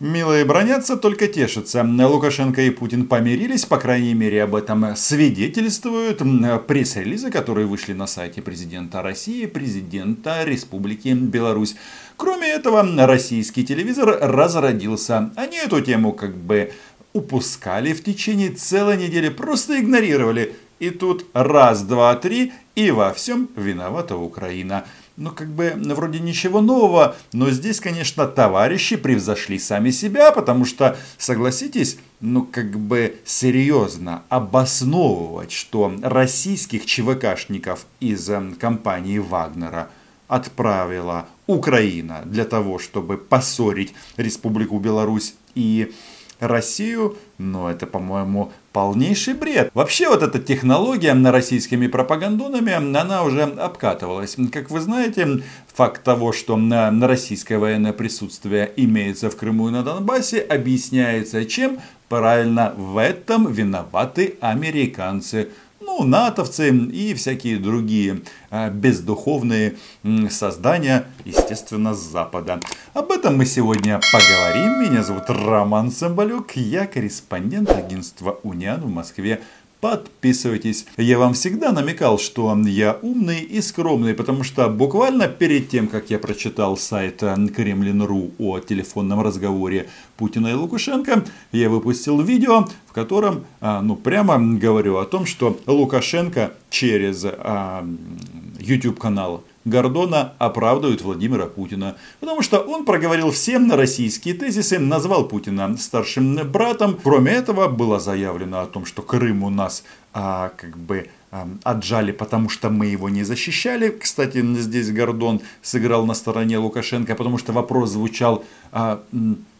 Милые бронятся, только тешатся. Лукашенко и Путин помирились, по крайней мере об этом свидетельствуют пресс-релизы, которые вышли на сайте президента России, президента Республики Беларусь. Кроме этого, российский телевизор разродился. Они эту тему как бы упускали в течение целой недели, просто игнорировали. И тут раз, два, три, и во всем виновата Украина ну, как бы, вроде ничего нового, но здесь, конечно, товарищи превзошли сами себя, потому что, согласитесь, ну, как бы серьезно обосновывать, что российских ЧВКшников из эм, компании Вагнера отправила Украина для того, чтобы поссорить Республику Беларусь и Россию, но это, по-моему, полнейший бред. Вообще вот эта технология на российскими пропагандонами, она уже обкатывалась. Как вы знаете, факт того, что на, на российское военное присутствие имеется в Крыму и на Донбассе, объясняется чем? Правильно, в этом виноваты американцы ну, натовцы и всякие другие а, бездуховные создания, естественно, с Запада. Об этом мы сегодня поговорим. Меня зовут Роман Самбалюк, я корреспондент агентства «Униан» в Москве. Подписывайтесь. Я вам всегда намекал, что я умный и скромный, потому что буквально перед тем, как я прочитал сайт Кремлин.ру о телефонном разговоре Путина и Лукашенко, я выпустил видео, в котором, а, ну, прямо говорю о том, что Лукашенко через а, YouTube канал Гордона оправдывают Владимира Путина. Потому что он проговорил всем на российские тезисы, назвал Путина старшим братом. Кроме этого, было заявлено о том, что Крым у нас а, как бы а, отжали, потому что мы его не защищали. Кстати, здесь Гордон сыграл на стороне Лукашенко, потому что вопрос звучал, а,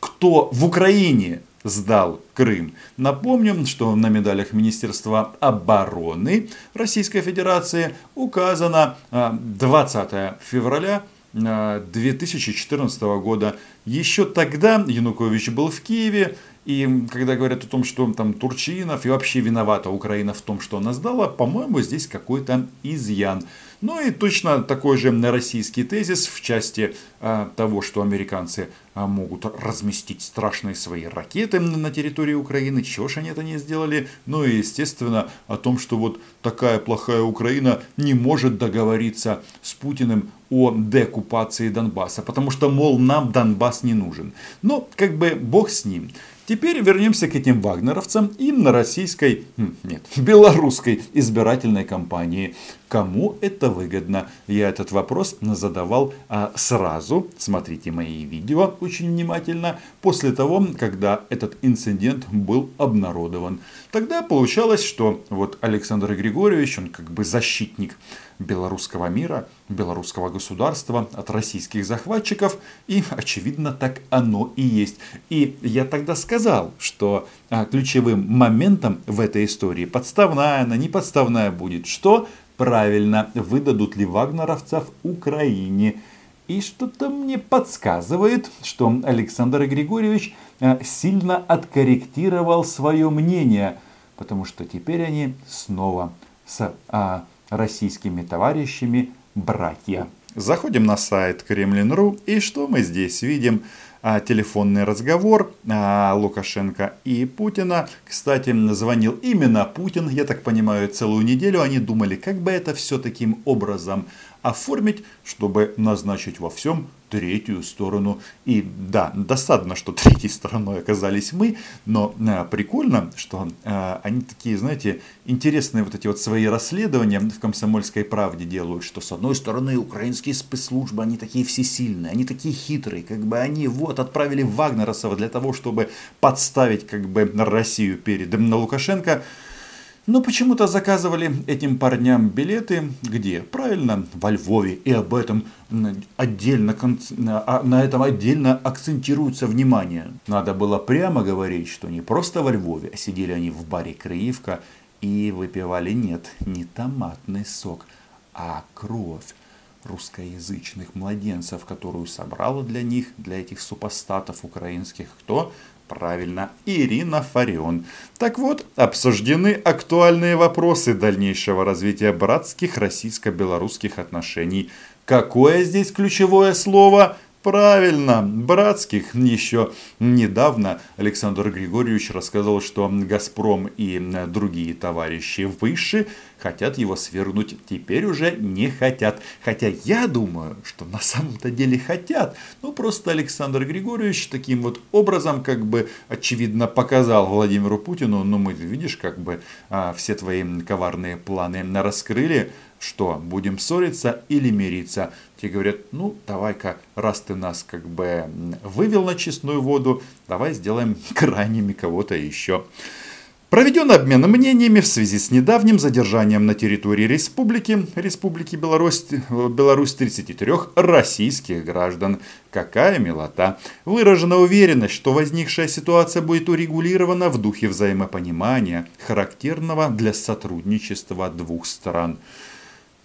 кто в Украине сдал Крым. Напомним, что на медалях Министерства обороны Российской Федерации указано 20 а, февраля 2014 а, года. Еще тогда Янукович был в Киеве, и когда говорят о том, что там Турчинов и вообще виновата Украина в том, что она сдала, по-моему, здесь какой-то изъян. Ну и точно такой же российский тезис в части а, того, что американцы а, могут разместить страшные свои ракеты на территории Украины. Чего же они это не сделали? Ну и естественно о том, что вот такая плохая Украина не может договориться с Путиным о декупации Донбасса, потому что, мол, нам Донбасс не нужен. Но как бы бог с ним. Теперь вернемся к этим вагнеровцам и на российской, нет, белорусской избирательной кампании. Кому это выгодно? Я этот вопрос задавал а, сразу, смотрите мои видео очень внимательно, после того, когда этот инцидент был обнародован. Тогда получалось, что вот Александр Григорьевич, он как бы защитник белорусского мира, белорусского государства от российских захватчиков. И, очевидно, так оно и есть. И я тогда сказал, что а, ключевым моментом в этой истории, подставная она, не подставная будет, что правильно, выдадут ли вагнеровцев Украине. И что-то мне подсказывает, что Александр Григорьевич а, сильно откорректировал свое мнение, потому что теперь они снова с а, российскими товарищами братья. Заходим на сайт Кремлин.ру и что мы здесь видим? А, телефонный разговор а, Лукашенко и Путина. Кстати, звонил именно Путин, я так понимаю, целую неделю они думали, как бы это все таким образом оформить, чтобы назначить во всем третью сторону. И да, досадно, что третьей стороной оказались мы, но э, прикольно, что э, они такие, знаете, интересные вот эти вот свои расследования в «Комсомольской правде» делают, что с одной стороны украинские спецслужбы, они такие всесильные, они такие хитрые, как бы они вот отправили Вагнеросова для того, чтобы подставить как бы Россию перед Лукашенко, но почему-то заказывали этим парням билеты где? Правильно, во Львове. И об этом отдельно, а, на этом отдельно акцентируется внимание. Надо было прямо говорить, что не просто во Львове, а сидели они в баре Криевка и выпивали, нет, не томатный сок, а кровь русскоязычных младенцев, которую собрала для них, для этих супостатов украинских, кто? Правильно, Ирина Фарион. Так вот, обсуждены актуальные вопросы дальнейшего развития братских российско-белорусских отношений. Какое здесь ключевое слово? Правильно, братских. Еще недавно Александр Григорьевич рассказал, что «Газпром» и другие товарищи выше хотят его свергнуть. Теперь уже не хотят. Хотя я думаю, что на самом-то деле хотят. Ну, просто Александр Григорьевич таким вот образом, как бы, очевидно, показал Владимиру Путину, ну, мы, видишь, как бы, а, все твои коварные планы раскрыли что, будем ссориться или мириться? Те говорят, ну, давай-ка, раз ты нас как бы вывел на честную воду, давай сделаем крайними кого-то еще. Проведен обмен мнениями в связи с недавним задержанием на территории республики, республики Беларусь, Беларусь 33 российских граждан. Какая милота! Выражена уверенность, что возникшая ситуация будет урегулирована в духе взаимопонимания, характерного для сотрудничества двух стран.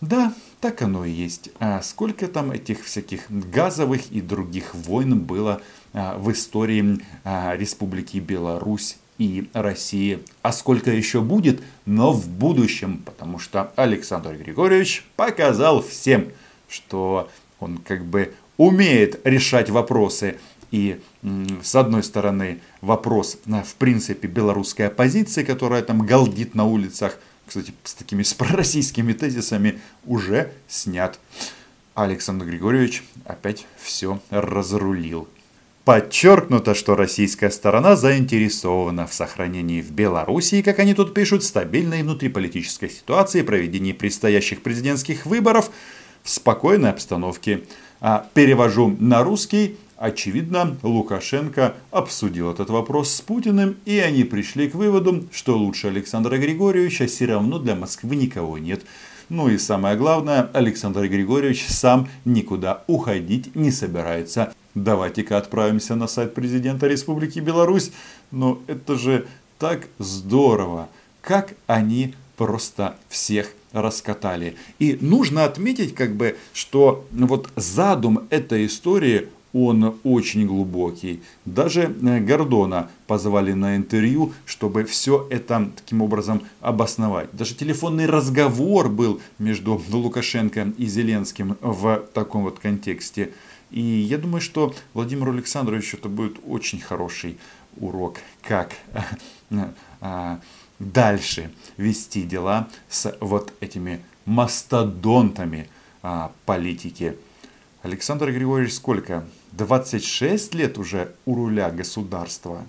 Да, так оно и есть. А сколько там этих всяких газовых и других войн было а, в истории а, Республики Беларусь и России. А сколько еще будет, но в будущем, потому что Александр Григорьевич показал всем, что он как бы умеет решать вопросы. И с одной стороны вопрос, в принципе, белорусской оппозиции, которая там галдит на улицах, кстати, с такими с пророссийскими тезисами уже снят. Александр Григорьевич опять все разрулил. Подчеркнуто, что российская сторона заинтересована в сохранении в Белоруссии, как они тут пишут, стабильной внутриполитической ситуации, проведении предстоящих президентских выборов в спокойной обстановке. А перевожу на русский. Очевидно, Лукашенко обсудил этот вопрос с Путиным, и они пришли к выводу, что лучше Александра Григорьевича все равно для Москвы никого нет. Ну и самое главное, Александр Григорьевич сам никуда уходить не собирается. Давайте-ка отправимся на сайт президента Республики Беларусь. Но это же так здорово, как они просто всех раскатали. И нужно отметить, как бы, что вот задум этой истории он очень глубокий. Даже э, Гордона позвали на интервью, чтобы все это таким образом обосновать. Даже телефонный разговор был между Лукашенко и Зеленским в таком вот контексте. И я думаю, что Владимиру Александровичу это будет очень хороший урок, как э, э, дальше вести дела с вот этими мастодонтами политики. Александр Григорьевич сколько? 26 лет уже у руля государства.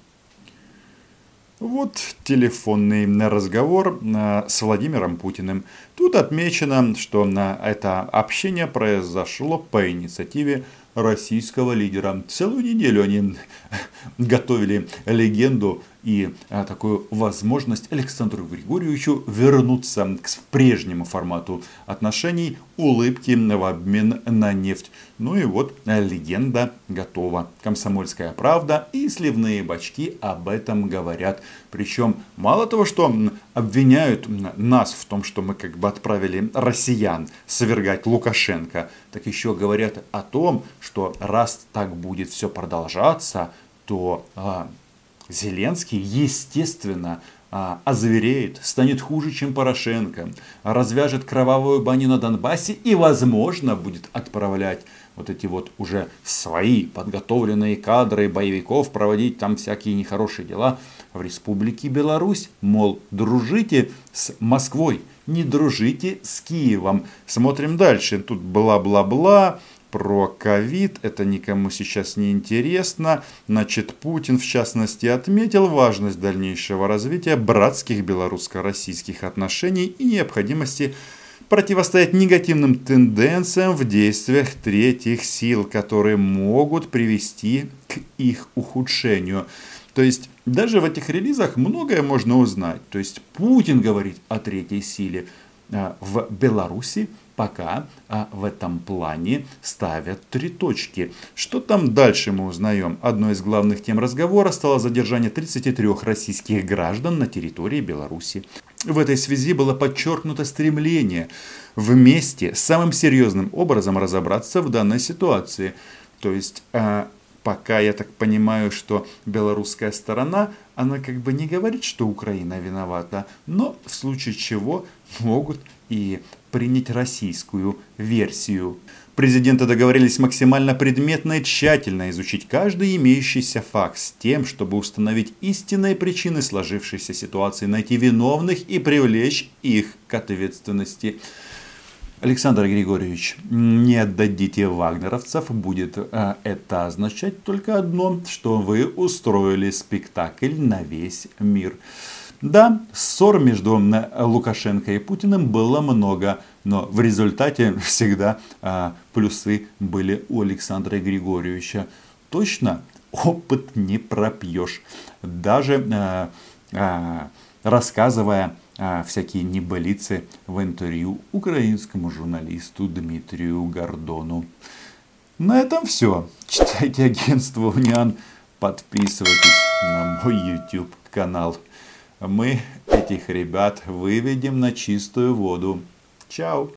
Вот телефонный разговор э, с Владимиром Путиным. Тут отмечено, что на это общение произошло по инициативе российского лидера. Целую неделю они готовили легенду и а, такую возможность Александру Григорьевичу вернуться к прежнему формату отношений, улыбки в обмен на нефть. Ну и вот а, легенда готова. Комсомольская правда и сливные бачки об этом говорят. Причем мало того, что обвиняют нас в том, что мы как бы отправили россиян свергать Лукашенко, так еще говорят о том, что раз так будет все продолжаться, то а, Зеленский, естественно, а, озвереет, станет хуже, чем Порошенко, развяжет кровавую баню на Донбассе и, возможно, будет отправлять вот эти вот уже свои подготовленные кадры боевиков, проводить там всякие нехорошие дела в Республике Беларусь. Мол, дружите с Москвой, не дружите с Киевом. Смотрим дальше. Тут бла-бла-бла про ковид, это никому сейчас не интересно. Значит, Путин в частности отметил важность дальнейшего развития братских белорусско-российских отношений и необходимости противостоять негативным тенденциям в действиях третьих сил, которые могут привести к их ухудшению. То есть даже в этих релизах многое можно узнать. То есть Путин говорит о третьей силе а, в Беларуси, пока а, в этом плане ставят три точки. Что там дальше мы узнаем? Одной из главных тем разговора стало задержание 33 российских граждан на территории Беларуси. В этой связи было подчеркнуто стремление вместе самым серьезным образом разобраться в данной ситуации. То есть а, пока я так понимаю, что белорусская сторона, она как бы не говорит, что Украина виновата, но в случае чего могут и принять российскую версию. Президенты договорились максимально предметно и тщательно изучить каждый имеющийся факт с тем, чтобы установить истинные причины сложившейся ситуации, найти виновных и привлечь их к ответственности. Александр Григорьевич, не отдадите вагнеровцев, будет э, это означать только одно, что вы устроили спектакль на весь мир. Да, ссор между Лукашенко и Путиным было много, но в результате всегда а, плюсы были у Александра Григорьевича. Точно опыт не пропьешь. Даже а, а, рассказывая а, всякие небылицы в интервью украинскому журналисту Дмитрию Гордону. На этом все. Читайте агентство Униан, подписывайтесь на мой YouTube канал. Мы этих ребят выведем на чистую воду. Чао!